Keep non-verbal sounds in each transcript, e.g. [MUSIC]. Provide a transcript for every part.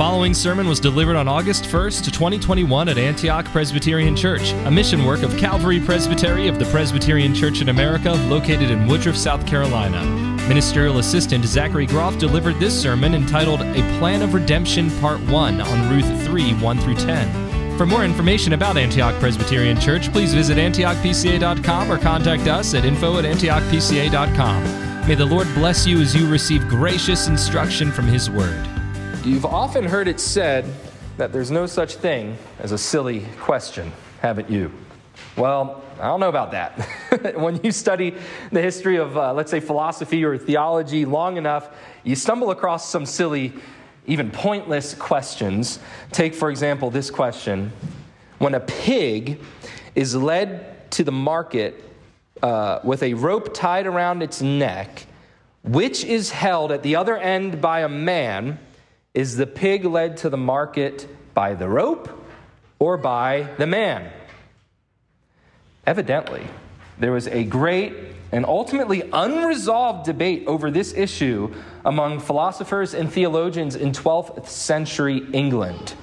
following sermon was delivered on August 1st, 2021 at Antioch Presbyterian Church, a mission work of Calvary Presbytery of the Presbyterian Church in America, located in Woodruff, South Carolina. Ministerial assistant Zachary Groff delivered this sermon entitled A Plan of Redemption Part 1 on Ruth 3 1 through 10. For more information about Antioch Presbyterian Church, please visit antiochpca.com or contact us at info at antiochpca.com. May the Lord bless you as you receive gracious instruction from His Word. You've often heard it said that there's no such thing as a silly question, haven't you? Well, I don't know about that. [LAUGHS] when you study the history of, uh, let's say, philosophy or theology long enough, you stumble across some silly, even pointless questions. Take, for example, this question When a pig is led to the market uh, with a rope tied around its neck, which is held at the other end by a man, is the pig led to the market by the rope or by the man? Evidently, there was a great and ultimately unresolved debate over this issue among philosophers and theologians in 12th century England.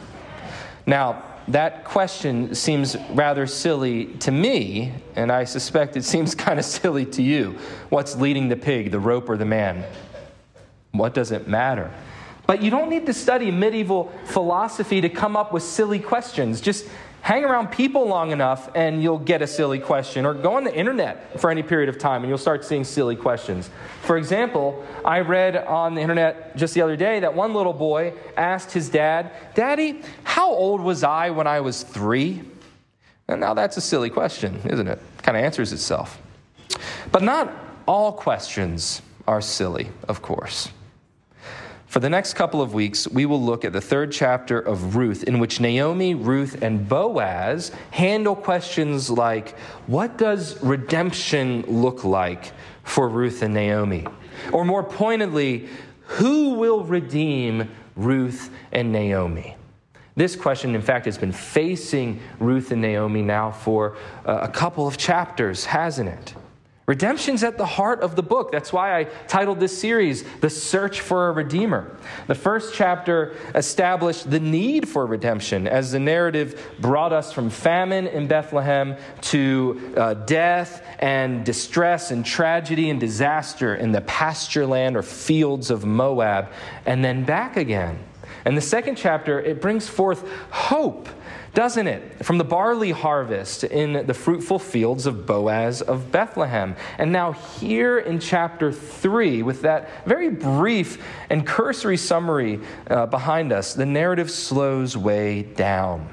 Now, that question seems rather silly to me, and I suspect it seems [LAUGHS] kind of silly to you. What's leading the pig, the rope or the man? What does it matter? But you don't need to study medieval philosophy to come up with silly questions. Just hang around people long enough and you'll get a silly question. Or go on the internet for any period of time and you'll start seeing silly questions. For example, I read on the internet just the other day that one little boy asked his dad, Daddy, how old was I when I was three? And now that's a silly question, isn't it? Kind of answers itself. But not all questions are silly, of course. For the next couple of weeks, we will look at the third chapter of Ruth, in which Naomi, Ruth, and Boaz handle questions like what does redemption look like for Ruth and Naomi? Or more pointedly, who will redeem Ruth and Naomi? This question, in fact, has been facing Ruth and Naomi now for uh, a couple of chapters, hasn't it? Redemption's at the heart of the book. That's why I titled this series, The Search for a Redeemer. The first chapter established the need for redemption as the narrative brought us from famine in Bethlehem to uh, death and distress and tragedy and disaster in the pasture land or fields of Moab, and then back again. And the second chapter, it brings forth hope doesn't it? From the barley harvest in the fruitful fields of Boaz of Bethlehem. And now, here in chapter 3, with that very brief and cursory summary uh, behind us, the narrative slows way down.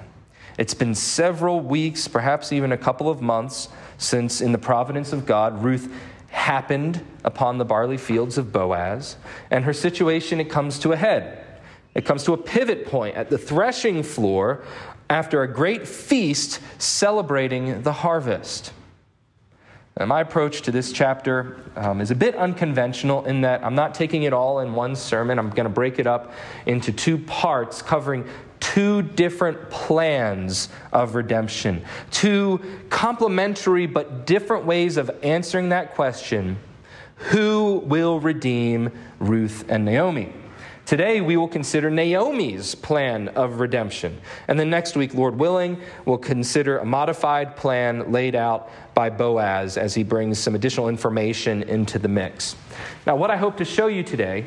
It's been several weeks, perhaps even a couple of months, since in the providence of God, Ruth happened upon the barley fields of Boaz, and her situation it comes to a head. It comes to a pivot point at the threshing floor after a great feast celebrating the harvest. Now, my approach to this chapter um, is a bit unconventional in that I'm not taking it all in one sermon. I'm going to break it up into two parts covering two different plans of redemption, two complementary but different ways of answering that question who will redeem Ruth and Naomi? Today, we will consider Naomi's plan of redemption. And then next week, Lord willing, we'll consider a modified plan laid out by Boaz as he brings some additional information into the mix. Now, what I hope to show you today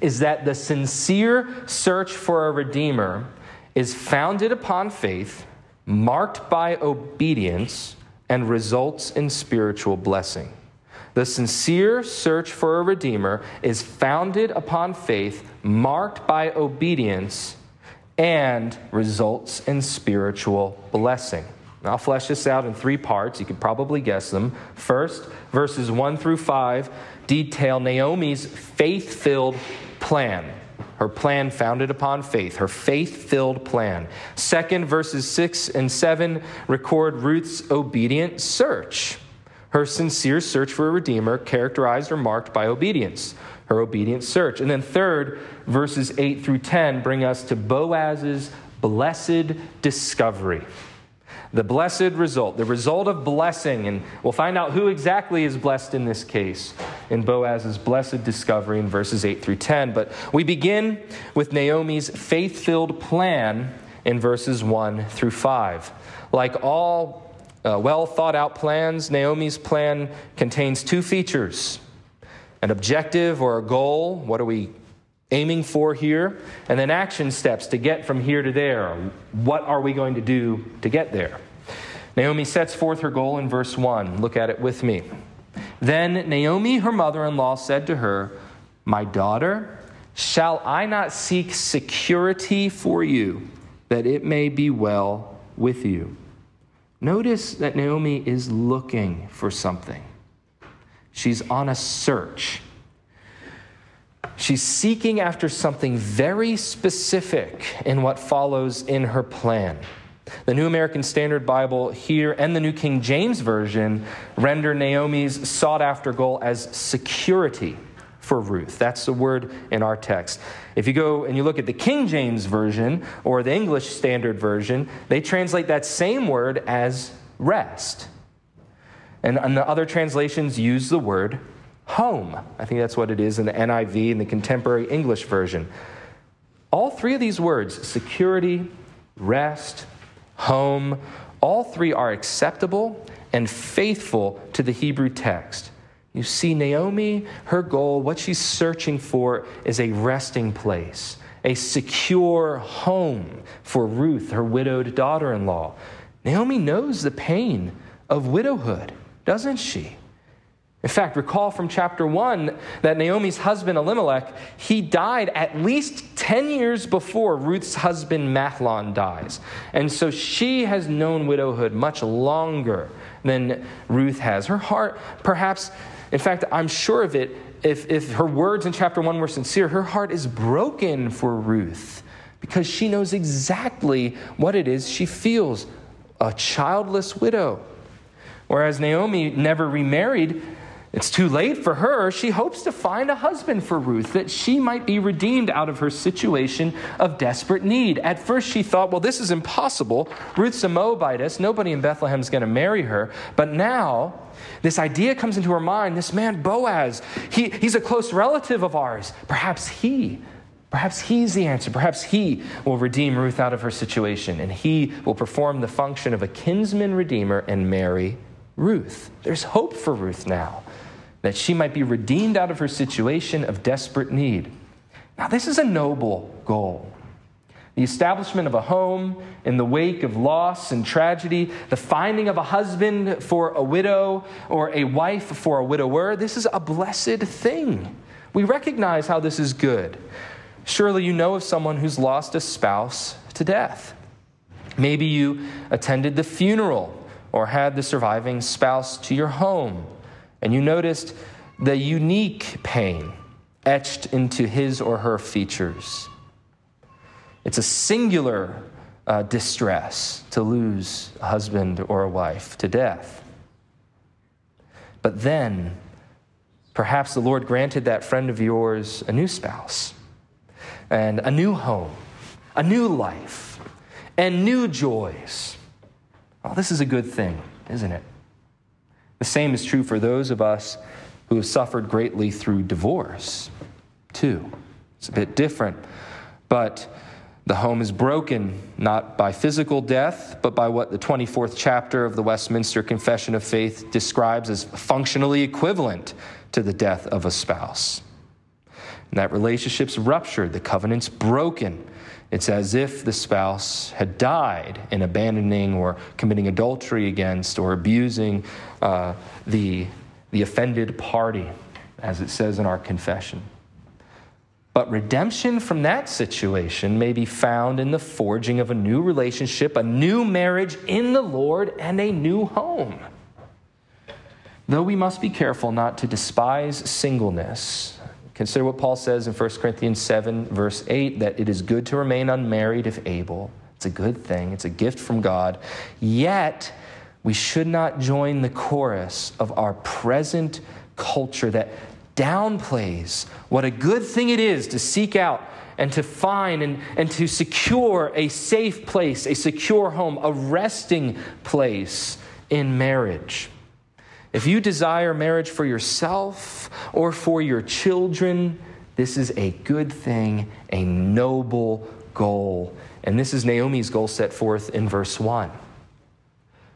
is that the sincere search for a Redeemer is founded upon faith, marked by obedience, and results in spiritual blessing. The sincere search for a Redeemer is founded upon faith, marked by obedience, and results in spiritual blessing. I'll flesh this out in three parts. You could probably guess them. First, verses 1 through 5 detail Naomi's faith filled plan. Her plan founded upon faith, her faith filled plan. Second, verses 6 and 7 record Ruth's obedient search. Her sincere search for a Redeemer, characterized or marked by obedience, her obedient search. And then, third, verses 8 through 10 bring us to Boaz's blessed discovery. The blessed result, the result of blessing, and we'll find out who exactly is blessed in this case in Boaz's blessed discovery in verses 8 through 10. But we begin with Naomi's faith filled plan in verses 1 through 5. Like all uh, well thought out plans, Naomi's plan contains two features an objective or a goal. What are we aiming for here? And then action steps to get from here to there. What are we going to do to get there? Naomi sets forth her goal in verse 1. Look at it with me. Then Naomi, her mother in law, said to her, My daughter, shall I not seek security for you, that it may be well with you? Notice that Naomi is looking for something. She's on a search. She's seeking after something very specific in what follows in her plan. The New American Standard Bible here and the New King James Version render Naomi's sought after goal as security for Ruth. That's the word in our text. If you go and you look at the King James Version or the English Standard Version, they translate that same word as rest. And, and the other translations use the word home. I think that's what it is in the NIV and the Contemporary English Version. All three of these words, security, rest, home, all three are acceptable and faithful to the Hebrew text. You see, Naomi, her goal, what she's searching for, is a resting place, a secure home for Ruth, her widowed daughter in law. Naomi knows the pain of widowhood, doesn't she? In fact, recall from chapter 1 that Naomi's husband Elimelech, he died at least 10 years before Ruth's husband Mahlon dies. And so she has known widowhood much longer than Ruth has. Her heart, perhaps, in fact, I'm sure of it, if, if her words in chapter 1 were sincere, her heart is broken for Ruth because she knows exactly what it is she feels a childless widow. Whereas Naomi never remarried, it's too late for her. She hopes to find a husband for Ruth, that she might be redeemed out of her situation of desperate need. At first, she thought, well, this is impossible. Ruth's a Moabitess. Nobody in Bethlehem is going to marry her. But now, this idea comes into her mind this man, Boaz, he, he's a close relative of ours. Perhaps he. Perhaps he's the answer. Perhaps he will redeem Ruth out of her situation, and he will perform the function of a kinsman redeemer and marry Ruth. There's hope for Ruth now that she might be redeemed out of her situation of desperate need. Now, this is a noble goal. The establishment of a home in the wake of loss and tragedy, the finding of a husband for a widow or a wife for a widower, this is a blessed thing. We recognize how this is good. Surely you know of someone who's lost a spouse to death. Maybe you attended the funeral or had the surviving spouse to your home and you noticed the unique pain etched into his or her features. It's a singular uh, distress to lose a husband or a wife to death. But then, perhaps the Lord granted that friend of yours a new spouse and a new home, a new life, and new joys. Well, this is a good thing, isn't it? The same is true for those of us who have suffered greatly through divorce, too. It's a bit different. But the home is broken not by physical death, but by what the 24th chapter of the Westminster Confession of Faith describes as functionally equivalent to the death of a spouse. And that relationship's ruptured, the covenant's broken, it's as if the spouse had died in abandoning or committing adultery against or abusing uh, the, the offended party, as it says in our confession. But redemption from that situation may be found in the forging of a new relationship, a new marriage in the Lord, and a new home. Though we must be careful not to despise singleness, Consider what Paul says in 1 Corinthians 7, verse 8, that it is good to remain unmarried if able. It's a good thing, it's a gift from God. Yet, we should not join the chorus of our present culture that downplays what a good thing it is to seek out and to find and, and to secure a safe place, a secure home, a resting place in marriage. If you desire marriage for yourself or for your children, this is a good thing, a noble goal. And this is Naomi's goal set forth in verse 1.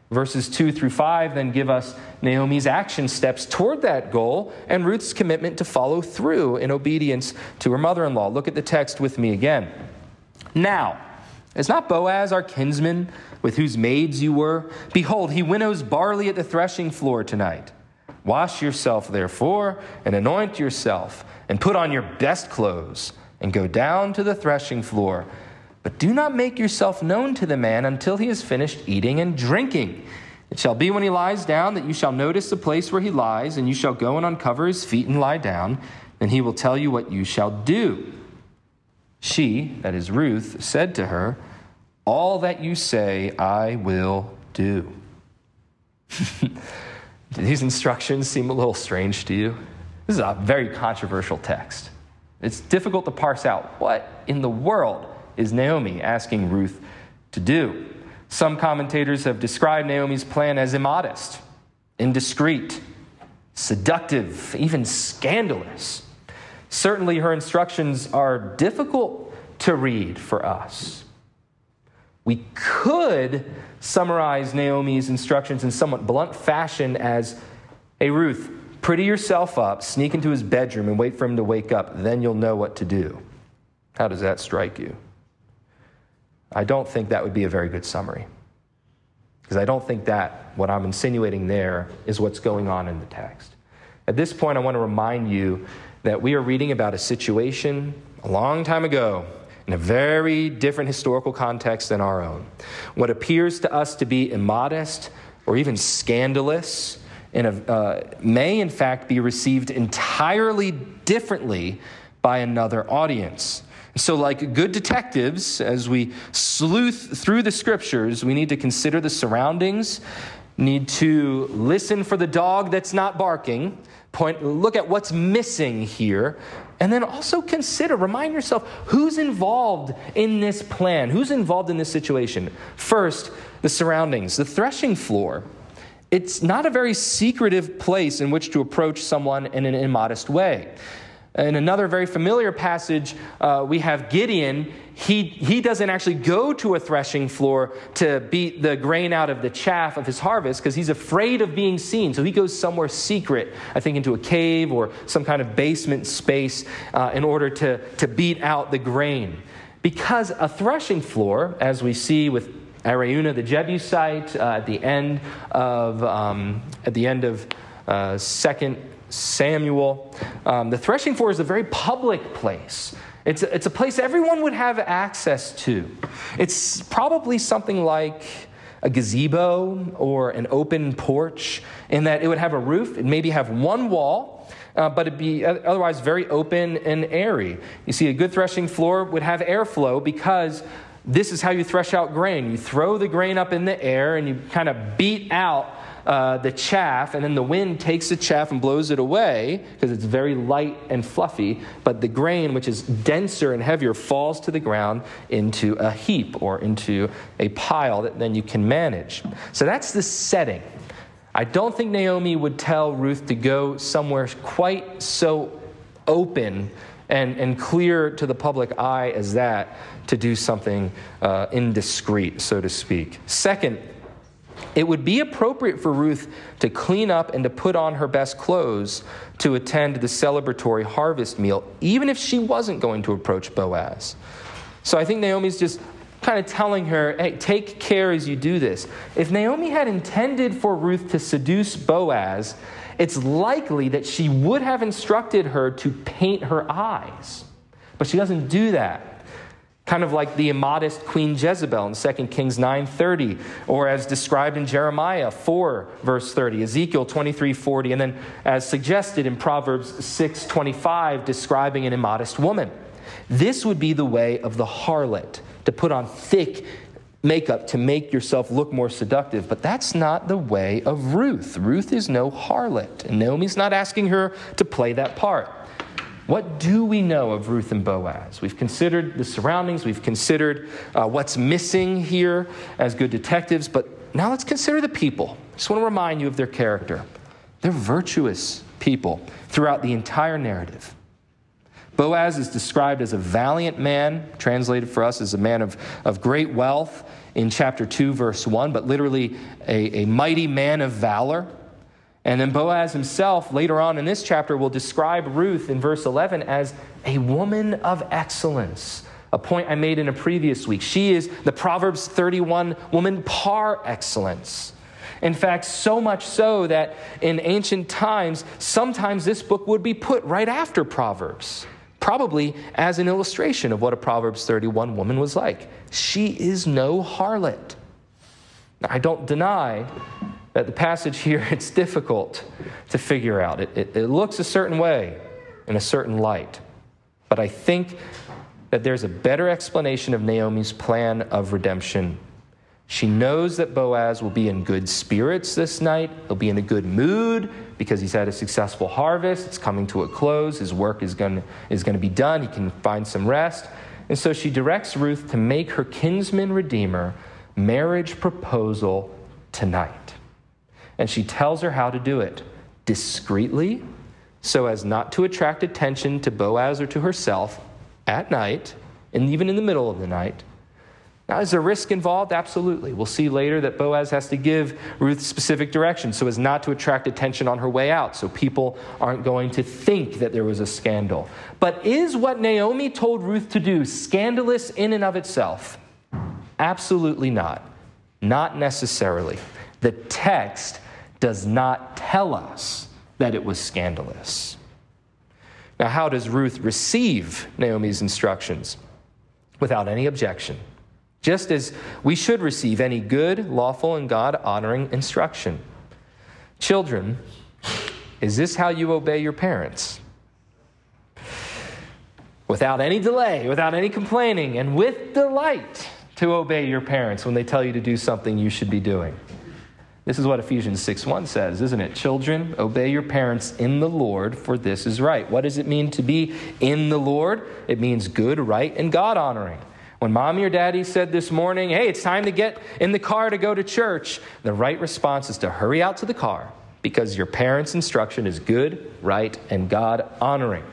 Verses 2 through 5 then give us Naomi's action steps toward that goal and Ruth's commitment to follow through in obedience to her mother in law. Look at the text with me again. Now, is not Boaz our kinsman, with whose maids you were? Behold, he winnows barley at the threshing floor tonight. Wash yourself, therefore, and anoint yourself, and put on your best clothes, and go down to the threshing floor but do not make yourself known to the man until he has finished eating and drinking. It shall be when he lies down that you shall notice the place where he lies, and you shall go and uncover his feet and lie down. Then he will tell you what you shall do. She, that is Ruth, said to her, All that you say, I will do. [LAUGHS] these instructions seem a little strange to you? This is a very controversial text. It's difficult to parse out what in the world is Naomi asking Ruth to do? Some commentators have described Naomi's plan as immodest, indiscreet, seductive, even scandalous. Certainly, her instructions are difficult to read for us. We could summarize Naomi's instructions in somewhat blunt fashion as Hey, Ruth, pretty yourself up, sneak into his bedroom, and wait for him to wake up. Then you'll know what to do. How does that strike you? I don't think that would be a very good summary. Because I don't think that what I'm insinuating there is what's going on in the text. At this point, I want to remind you that we are reading about a situation a long time ago in a very different historical context than our own. What appears to us to be immodest or even scandalous a, uh, may, in fact, be received entirely differently by another audience. So, like good detectives, as we sleuth through the scriptures, we need to consider the surroundings, need to listen for the dog that's not barking, point, look at what's missing here, and then also consider, remind yourself who's involved in this plan, who's involved in this situation. First, the surroundings, the threshing floor. It's not a very secretive place in which to approach someone in an immodest way. In another very familiar passage, uh, we have Gideon. He, he doesn't actually go to a threshing floor to beat the grain out of the chaff of his harvest because he's afraid of being seen. So he goes somewhere secret, I think into a cave or some kind of basement space uh, in order to, to beat out the grain. Because a threshing floor, as we see with Araunah the Jebusite uh, at the end of, um, at the end of uh, second Samuel. Um, the threshing floor is a very public place. It's a, it's a place everyone would have access to. It's probably something like a gazebo or an open porch, in that it would have a roof, it maybe have one wall, uh, but it'd be otherwise very open and airy. You see, a good threshing floor would have airflow because this is how you thresh out grain. You throw the grain up in the air and you kind of beat out uh, the chaff, and then the wind takes the chaff and blows it away because it's very light and fluffy. But the grain, which is denser and heavier, falls to the ground into a heap or into a pile that then you can manage. So that's the setting. I don't think Naomi would tell Ruth to go somewhere quite so open and, and clear to the public eye as that to do something uh, indiscreet, so to speak. Second, it would be appropriate for Ruth to clean up and to put on her best clothes to attend the celebratory harvest meal, even if she wasn't going to approach Boaz. So I think Naomi's just kind of telling her, hey, take care as you do this. If Naomi had intended for Ruth to seduce Boaz, it's likely that she would have instructed her to paint her eyes. But she doesn't do that kind of like the immodest queen jezebel in 2 kings 9.30 or as described in jeremiah 4 verse 30 ezekiel 23.40 and then as suggested in proverbs 6.25 describing an immodest woman. This would be the way of the harlot to put on thick makeup to make yourself look more seductive but that's not the way of ruth. Ruth is no harlot and naomi's not asking her to play that part what do we know of Ruth and Boaz? We've considered the surroundings, we've considered uh, what's missing here as good detectives, but now let's consider the people. I just want to remind you of their character. They're virtuous people throughout the entire narrative. Boaz is described as a valiant man, translated for us as a man of, of great wealth in chapter 2, verse 1, but literally a, a mighty man of valor. And then Boaz himself, later on in this chapter, will describe Ruth in verse 11 as a woman of excellence, a point I made in a previous week. She is the Proverbs 31 woman par excellence. In fact, so much so that in ancient times, sometimes this book would be put right after Proverbs probably as an illustration of what a Proverbs 31 woman was like. She is no harlot. I don't deny that the passage here, [LAUGHS] it's difficult to figure out. It, it, it looks a certain way in a certain light. But I think that there's a better explanation of Naomi's plan of redemption she knows that Boaz will be in good spirits this night. He'll be in a good mood because he's had a successful harvest. It's coming to a close. His work is going is going to be done. He can find some rest. And so she directs Ruth to make her kinsman redeemer marriage proposal tonight. And she tells her how to do it discreetly, so as not to attract attention to Boaz or to herself at night, and even in the middle of the night now, is there risk involved? Absolutely. We'll see later that Boaz has to give Ruth specific directions so as not to attract attention on her way out, so people aren't going to think that there was a scandal. But is what Naomi told Ruth to do scandalous in and of itself? Absolutely not. Not necessarily. The text does not tell us that it was scandalous. Now, how does Ruth receive Naomi's instructions? Without any objection just as we should receive any good, lawful, and God honoring instruction. Children, is this how you obey your parents? Without any delay, without any complaining, and with delight to obey your parents when they tell you to do something you should be doing. This is what Ephesians 6 1 says, isn't it? Children, obey your parents in the Lord, for this is right. What does it mean to be in the Lord? It means good, right, and God honoring. When mommy or daddy said this morning, hey, it's time to get in the car to go to church, the right response is to hurry out to the car because your parents' instruction is good, right, and God honoring.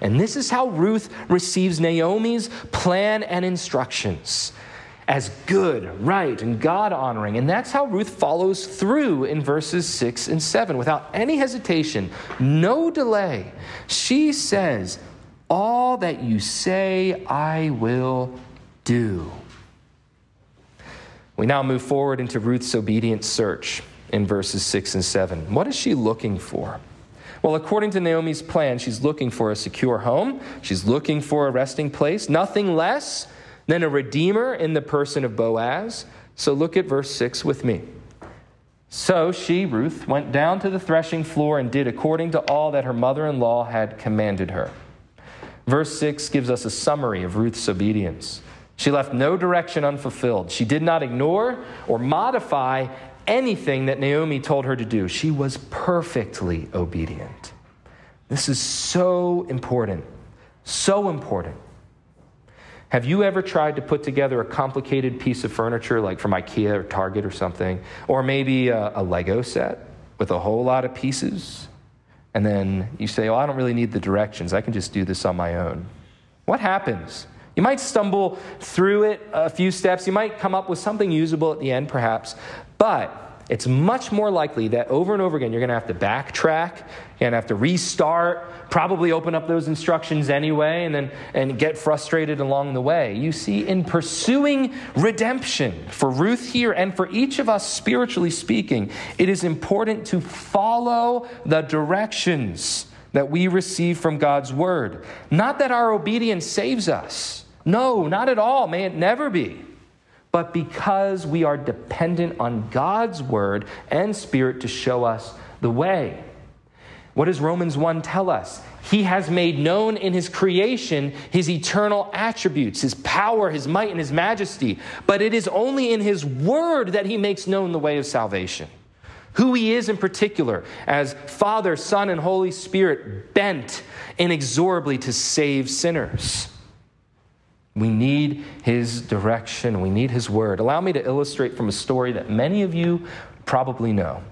And this is how Ruth receives Naomi's plan and instructions as good, right, and God honoring. And that's how Ruth follows through in verses 6 and 7 without any hesitation, no delay. She says, All that you say, I will do. We now move forward into Ruth's obedient search in verses 6 and 7. What is she looking for? Well, according to Naomi's plan, she's looking for a secure home. She's looking for a resting place, nothing less than a redeemer in the person of Boaz. So look at verse 6 with me. So she, Ruth, went down to the threshing floor and did according to all that her mother in law had commanded her. Verse 6 gives us a summary of Ruth's obedience. She left no direction unfulfilled. She did not ignore or modify anything that Naomi told her to do. She was perfectly obedient. This is so important. So important. Have you ever tried to put together a complicated piece of furniture, like from IKEA or Target or something, or maybe a, a Lego set with a whole lot of pieces? And then you say, Oh, I don't really need the directions. I can just do this on my own. What happens? You might stumble through it a few steps. You might come up with something usable at the end, perhaps. But it's much more likely that over and over again, you're going to have to backtrack. You're going to have to restart, probably open up those instructions anyway, and then and get frustrated along the way. You see, in pursuing redemption for Ruth here and for each of us, spiritually speaking, it is important to follow the directions that we receive from God's word. Not that our obedience saves us. No, not at all. May it never be. But because we are dependent on God's word and spirit to show us the way. What does Romans 1 tell us? He has made known in his creation his eternal attributes, his power, his might, and his majesty. But it is only in his word that he makes known the way of salvation. Who he is in particular, as Father, Son, and Holy Spirit bent inexorably to save sinners. We need his direction. We need his word. Allow me to illustrate from a story that many of you probably know.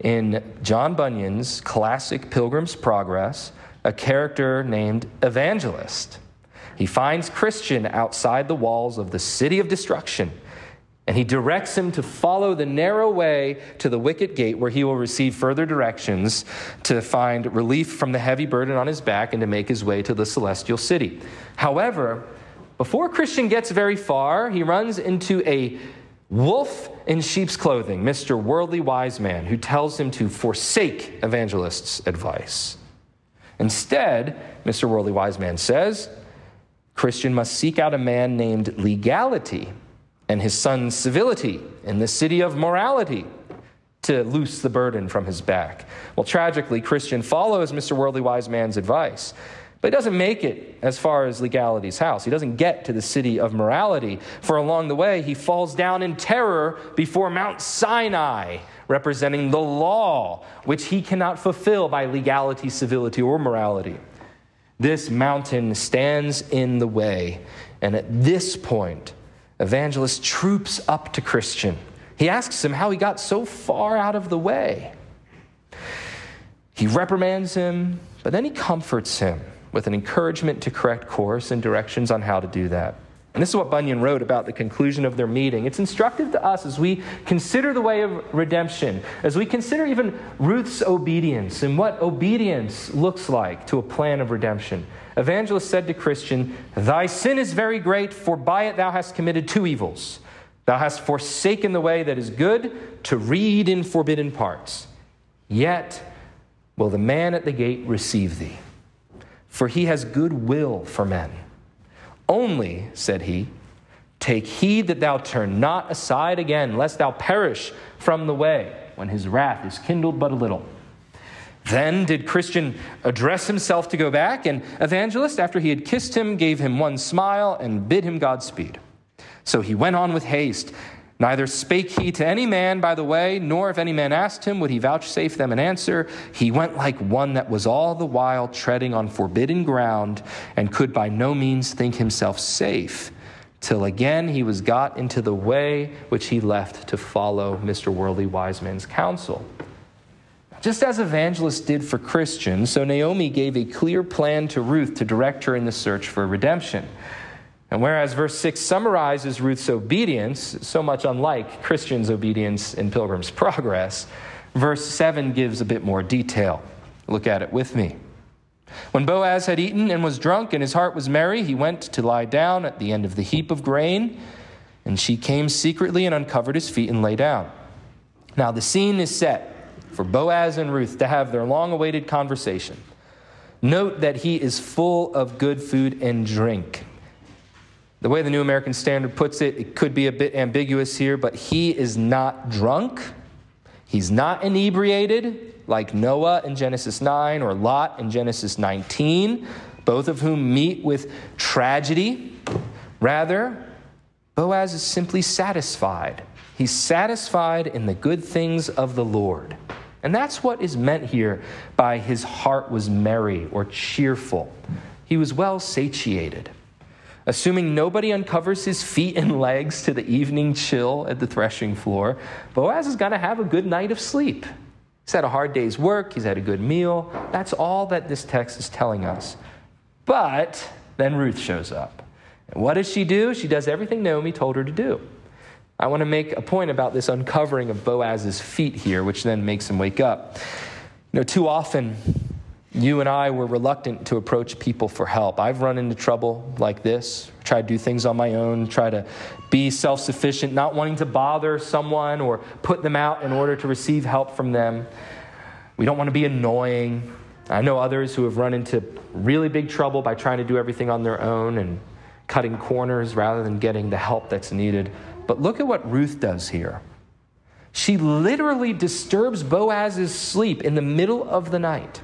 in John Bunyan's classic Pilgrim's Progress a character named Evangelist. He finds Christian outside the walls of the city of destruction, and he directs him to follow the narrow way to the wicket gate where he will receive further directions to find relief from the heavy burden on his back and to make his way to the celestial city. However, before Christian gets very far, he runs into a wolf in sheep's clothing, Mr. Worldly Wise Man, who tells him to forsake evangelist's advice. Instead, Mr. Worldly Wise Man says, Christian must seek out a man named legality and his son civility in the city of morality to loose the burden from his back. Well, tragically, Christian follows Mr. Worldly Wise Man's advice. But he doesn't make it as far as legality's house. He doesn't get to the city of morality, for along the way, he falls down in terror before Mount Sinai, representing the law, which he cannot fulfill by legality, civility, or morality. This mountain stands in the way, and at this point, evangelist troops up to Christian. He asks him how he got so far out of the way. He reprimands him, but then he comforts him with an encouragement to correct course and directions on how to do that. And this is what Bunyan wrote about the conclusion of their meeting. It's instructive to us as we consider the way of redemption, as we consider even Ruth's obedience and what obedience looks like to a plan of redemption. Evangelist said to Christian, Thy sin is very great, for by it thou hast committed two evils. Thou hast forsaken the way that is good to read in forbidden parts. Yet will the man at the gate receive thee for he has good will for men. Only, said he, take heed that thou turn not aside again, lest thou perish from the way, when his wrath is kindled but a little. Then did Christian address himself to go back, and Evangelist, after he had kissed him, gave him one smile and bid him Godspeed. So he went on with haste Neither spake he to any man by the way, nor if any man asked him, would he vouchsafe them an answer. He went like one that was all the while treading on forbidden ground, and could by no means think himself safe, till again he was got into the way which he left to follow Mr. Worldly Wise Man's counsel. Just as Evangelist did for Christian, so Naomi gave a clear plan to Ruth to direct her in the search for redemption. And whereas verse 6 summarizes Ruth's obedience, so much unlike Christian's obedience in Pilgrim's Progress, verse 7 gives a bit more detail. Look at it with me. When Boaz had eaten and was drunk, and his heart was merry, he went to lie down at the end of the heap of grain, and she came secretly and uncovered his feet and lay down. Now the scene is set for Boaz and Ruth to have their long awaited conversation. Note that he is full of good food and drink. The way the New American Standard puts it, it could be a bit ambiguous here, but he is not drunk. He's not inebriated like Noah in Genesis 9 or Lot in Genesis 19, both of whom meet with tragedy. Rather, Boaz is simply satisfied. He's satisfied in the good things of the Lord. And that's what is meant here by his heart was merry or cheerful. He was well satiated. Assuming nobody uncovers his feet and legs to the evening chill at the threshing floor, Boaz is going to have a good night of sleep. He's had a hard day's work, he's had a good meal. That's all that this text is telling us. But then Ruth shows up. And what does she do? She does everything Naomi told her to do. I want to make a point about this uncovering of Boaz's feet here, which then makes him wake up. You know, too often you and I were reluctant to approach people for help. I've run into trouble like this, try to do things on my own, try to be self sufficient, not wanting to bother someone or put them out in order to receive help from them. We don't want to be annoying. I know others who have run into really big trouble by trying to do everything on their own and cutting corners rather than getting the help that's needed. But look at what Ruth does here. She literally disturbs Boaz's sleep in the middle of the night.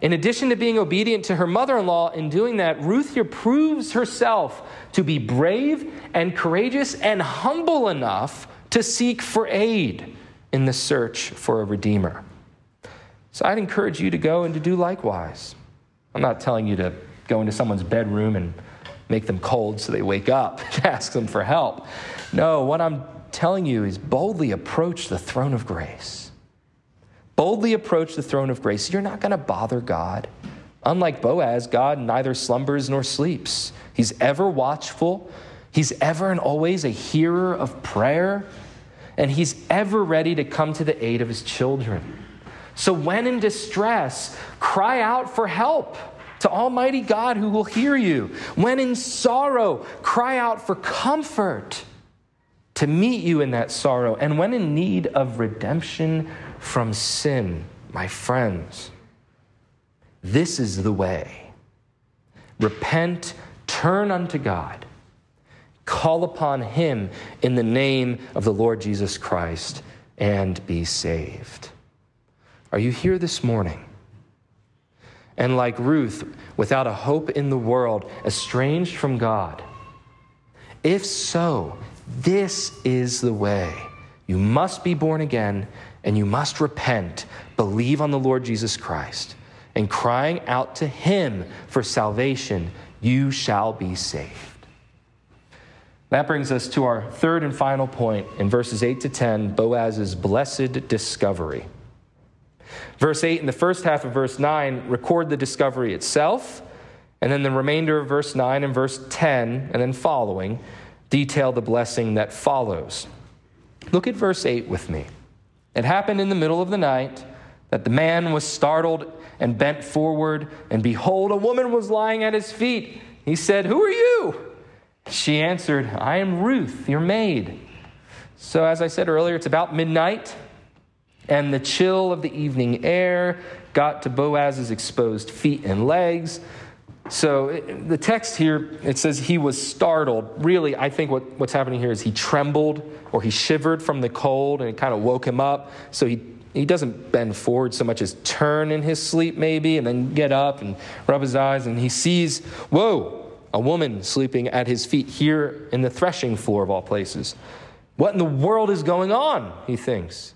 In addition to being obedient to her mother in law, in doing that, Ruth here proves herself to be brave and courageous and humble enough to seek for aid in the search for a redeemer. So I'd encourage you to go and to do likewise. I'm not telling you to go into someone's bedroom and make them cold so they wake up [LAUGHS] and ask them for help. No, what I'm telling you is boldly approach the throne of grace Boldly approach the throne of grace. You're not going to bother God. Unlike Boaz, God neither slumbers nor sleeps. He's ever watchful, He's ever and always a hearer of prayer, and He's ever ready to come to the aid of His children. So when in distress, cry out for help to Almighty God who will hear you. When in sorrow, cry out for comfort to meet you in that sorrow. And when in need of redemption from sin, my friends, this is the way. Repent, turn unto God, call upon Him in the name of the Lord Jesus Christ, and be saved. Are you here this morning? And like Ruth, without a hope in the world, estranged from God? If so, this is the way. You must be born again and you must repent, believe on the Lord Jesus Christ and crying out to him for salvation, you shall be saved. That brings us to our third and final point in verses 8 to 10 Boaz's blessed discovery. Verse 8 and the first half of verse 9 record the discovery itself, and then the remainder of verse 9 and verse 10 and then following detail the blessing that follows. Look at verse 8 with me. It happened in the middle of the night that the man was startled and bent forward, and behold, a woman was lying at his feet. He said, Who are you? She answered, I am Ruth, your maid. So, as I said earlier, it's about midnight, and the chill of the evening air got to Boaz's exposed feet and legs. So, the text here, it says he was startled. Really, I think what, what's happening here is he trembled or he shivered from the cold and it kind of woke him up. So, he he doesn't bend forward so much as turn in his sleep, maybe, and then get up and rub his eyes, and he sees, whoa, a woman sleeping at his feet here in the threshing floor of all places. What in the world is going on? He thinks.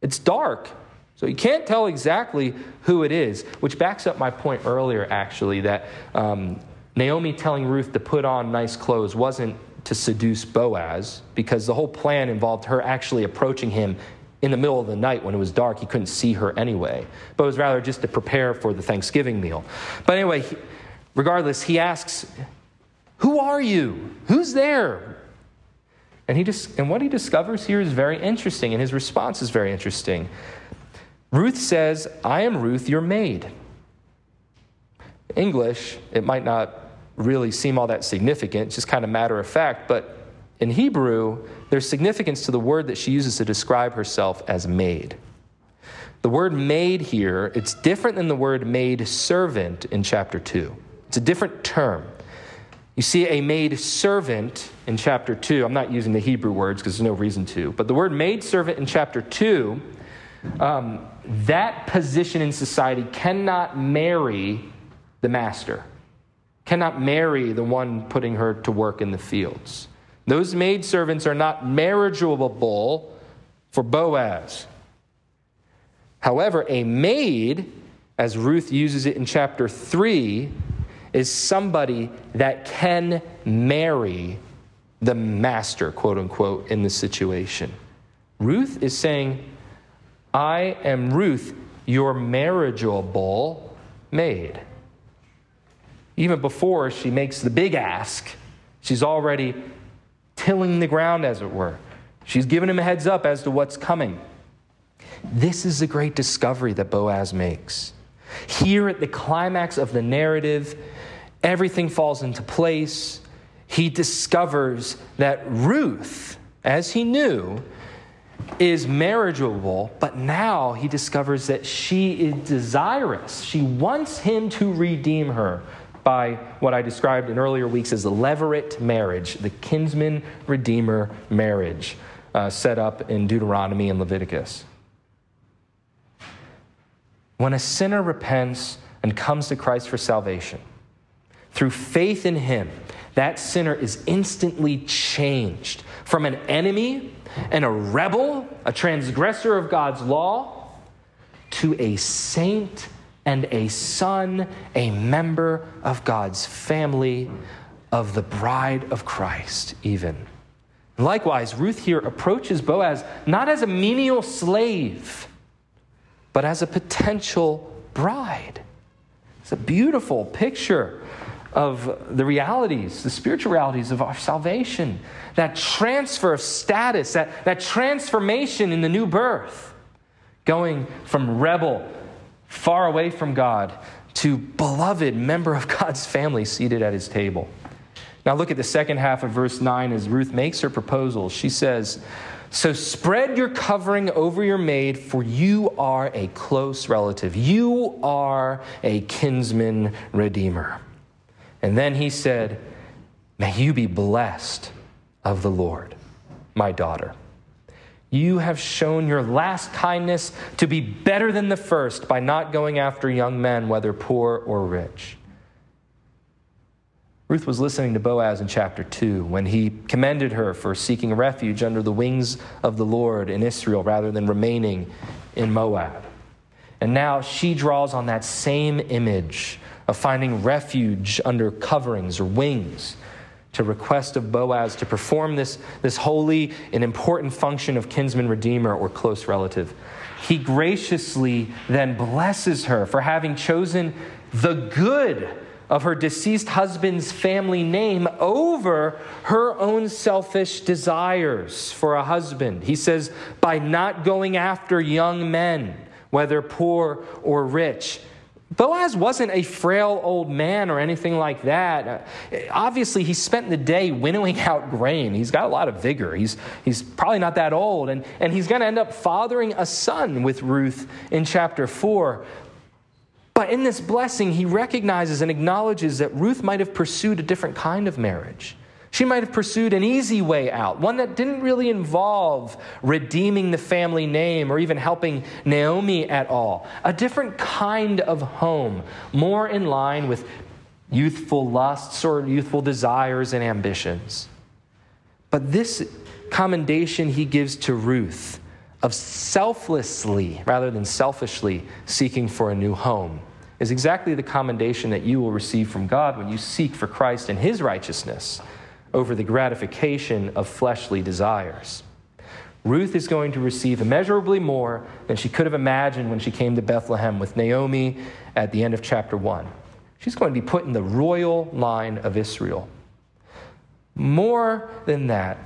It's dark. So you can't tell exactly who it is, which backs up my point earlier, actually, that um, Naomi telling Ruth to put on nice clothes wasn't to seduce Boaz, because the whole plan involved her actually approaching him in the middle of the night when it was dark. He couldn't see her anyway, but it was rather just to prepare for the Thanksgiving meal. But anyway, regardless, he asks, Who are you? Who's there? And, he just, and what he discovers here is very interesting, and his response is very interesting. Ruth says, I am Ruth, your maid. English, it might not really seem all that significant, just kind of matter of fact, but in Hebrew, there's significance to the word that she uses to describe herself as maid. The word maid here, it's different than the word maid servant in chapter 2. It's a different term. You see a maid servant in chapter 2. I'm not using the Hebrew words because there's no reason to, but the word maid servant in chapter 2, um, that position in society cannot marry the master, cannot marry the one putting her to work in the fields. Those maidservants are not marriageable for Boaz. However, a maid, as Ruth uses it in chapter 3, is somebody that can marry the master, quote unquote, in the situation. Ruth is saying, I am Ruth, your marriageable maid. Even before she makes the big ask, she's already tilling the ground, as it were. She's given him a heads up as to what's coming. This is the great discovery that Boaz makes. Here at the climax of the narrative, everything falls into place. He discovers that Ruth, as he knew, is marriageable, but now he discovers that she is desirous. She wants him to redeem her by what I described in earlier weeks as the levirate marriage, the kinsman redeemer marriage uh, set up in Deuteronomy and Leviticus. When a sinner repents and comes to Christ for salvation, through faith in him, that sinner is instantly changed from an enemy and a rebel, a transgressor of God's law, to a saint and a son, a member of God's family, of the bride of Christ, even. Likewise, Ruth here approaches Boaz not as a menial slave, but as a potential bride. It's a beautiful picture of the realities, the spiritual realities of our salvation, that transfer of status, that, that transformation in the new birth, going from rebel, far away from God, to beloved member of God's family seated at his table. Now, look at the second half of verse 9 as Ruth makes her proposal. She says, So spread your covering over your maid, for you are a close relative. You are a kinsman redeemer. And then he said, May you be blessed of the Lord, my daughter. You have shown your last kindness to be better than the first by not going after young men, whether poor or rich. Ruth was listening to Boaz in chapter 2 when he commended her for seeking refuge under the wings of the Lord in Israel rather than remaining in Moab. And now she draws on that same image of finding refuge under coverings or wings to request of Boaz to perform this, this holy and important function of kinsman redeemer or close relative. He graciously then blesses her for having chosen the good of her deceased husband's family name over her own selfish desires for a husband. He says, by not going after young men, whether poor or rich. Boaz wasn't a frail old man or anything like that. Obviously, he spent the day winnowing [LAUGHS] out grain. He's got a lot of vigor. He's, he's probably not that old. And, and he's going to end up fathering a son with Ruth in chapter 4. But in this blessing, he recognizes and acknowledges that Ruth might have pursued a different kind of marriage. She might have pursued an easy way out, one that didn't really involve redeeming the family name or even helping Naomi at all. A different kind of home, more in line with youthful lusts or youthful desires and ambitions. But this commendation he gives to Ruth of selflessly rather than selfishly seeking for a new home is exactly the commendation that you will receive from God when you seek for Christ and his righteousness over the gratification of fleshly desires. Ruth is going to receive immeasurably more than she could have imagined when she came to Bethlehem with Naomi at the end of chapter 1. She's going to be put in the royal line of Israel. More than that,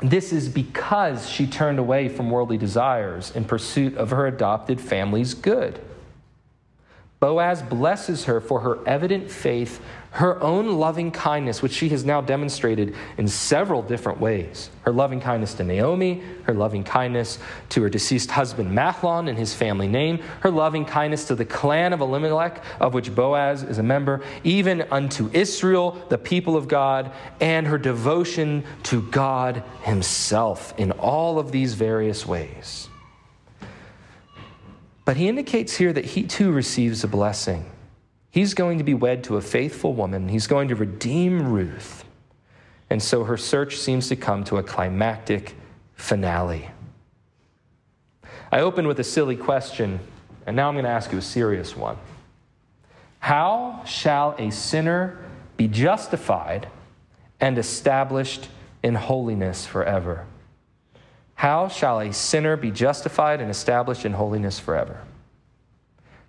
this is because she turned away from worldly desires in pursuit of her adopted family's good. Boaz blesses her for her evident faith, her own loving kindness, which she has now demonstrated in several different ways. Her loving kindness to Naomi, her loving kindness to her deceased husband Mahlon and his family name, her loving kindness to the clan of Elimelech, of which Boaz is a member, even unto Israel, the people of God, and her devotion to God Himself in all of these various ways. But he indicates here that he too receives a blessing. He's going to be wed to a faithful woman, he's going to redeem Ruth. And so her search seems to come to a climactic finale. I opened with a silly question, and now I'm going to ask you a serious one. How shall a sinner be justified and established in holiness forever? How shall a sinner be justified and established in holiness forever?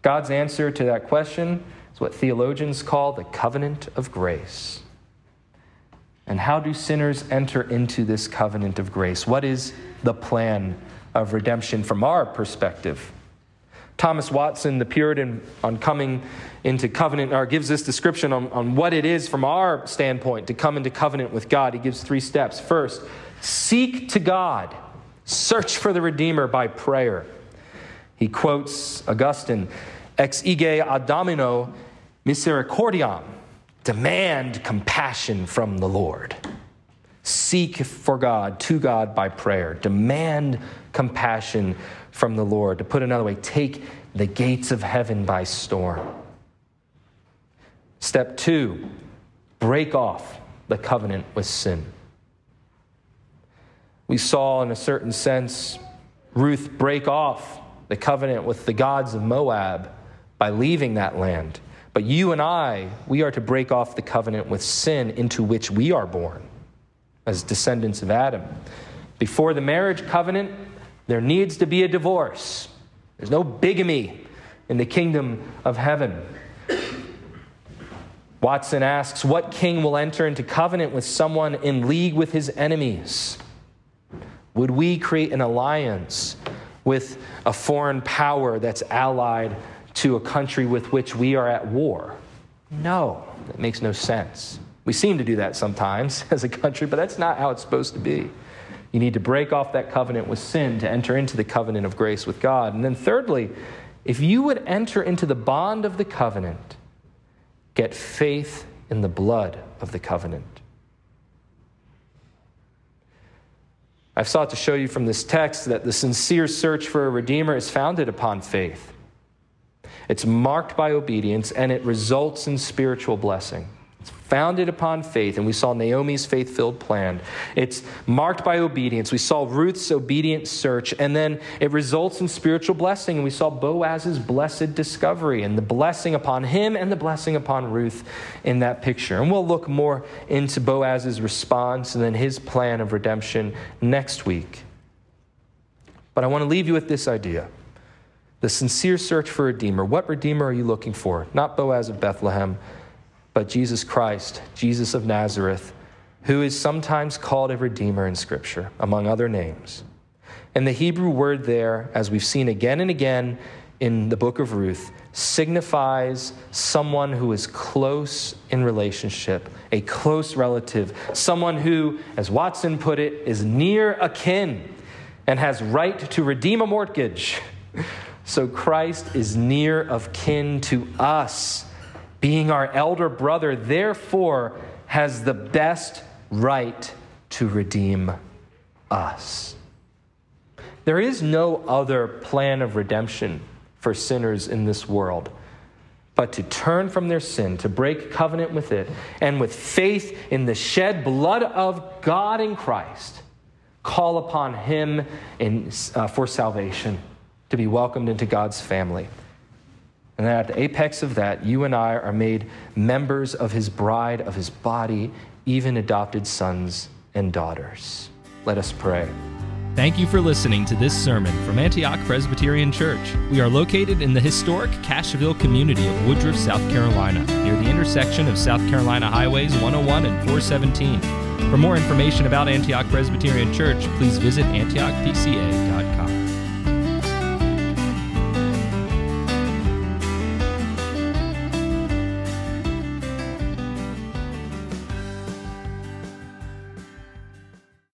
God's answer to that question is what theologians call the covenant of grace. And how do sinners enter into this covenant of grace? What is the plan of redemption from our perspective? Thomas Watson, the Puritan, on coming into covenant, or gives this description on, on what it is from our standpoint to come into covenant with God. He gives three steps. First, seek to God Search for the Redeemer by prayer. He quotes Augustine, ex ige ad domino misericordiam. Demand compassion from the Lord. Seek for God, to God by prayer. Demand compassion from the Lord. To put another way, take the gates of heaven by storm. Step two, break off the covenant with sin. We saw, in a certain sense, Ruth break off the covenant with the gods of Moab by leaving that land. But you and I, we are to break off the covenant with sin into which we are born as descendants of Adam. Before the marriage covenant, there needs to be a divorce. There's no bigamy in the kingdom of heaven. Watson asks, What king will enter into covenant with someone in league with his enemies? Would we create an alliance with a foreign power that's allied to a country with which we are at war? No, that makes no sense. We seem to do that sometimes [LAUGHS] as a country, but that's not how it's supposed to be. You need to break off that covenant with sin to enter into the covenant of grace with God. And then, thirdly, if you would enter into the bond of the covenant, get faith in the blood of the covenant. I've sought to show you from this text that the sincere search for a Redeemer is founded upon faith. It's marked by obedience and it results in spiritual blessing. It's founded upon faith, and we saw Naomi's faith filled plan. It's marked by obedience. We saw Ruth's obedient search, and then it results in spiritual blessing. And we saw Boaz's blessed discovery, and the blessing upon him and the blessing upon Ruth in that picture. And we'll look more into Boaz's response and then his plan of redemption next week. But I want to leave you with this idea the sincere search for Redeemer. What Redeemer are you looking for? Not Boaz of Bethlehem but Jesus Christ, Jesus of Nazareth, who is sometimes called a Redeemer in Scripture, among other names. And the Hebrew word there, as we've seen again and again in the book of Ruth, signifies someone who is close in relationship, a close relative, someone who, as Watson put it, is near akin and has right to redeem a mortgage. So Christ is near of kin to us being our elder brother, therefore has the best right to redeem us. There is no other plan of redemption for sinners in this world but to turn from their sin, to break covenant with it, and with faith in the shed blood of God in Christ, call upon Him in, uh, for salvation, to be welcomed into God's family. And then at the apex of that, you and I are made members of his bride, of his body, even adopted sons and daughters. Let us pray. Thank you for listening to this sermon from Antioch Presbyterian Church. We are located in the historic Cashville community of Woodruff, South Carolina, near the intersection of South Carolina Highways 101 and 417. For more information about Antioch Presbyterian Church, please visit antiochpca.com.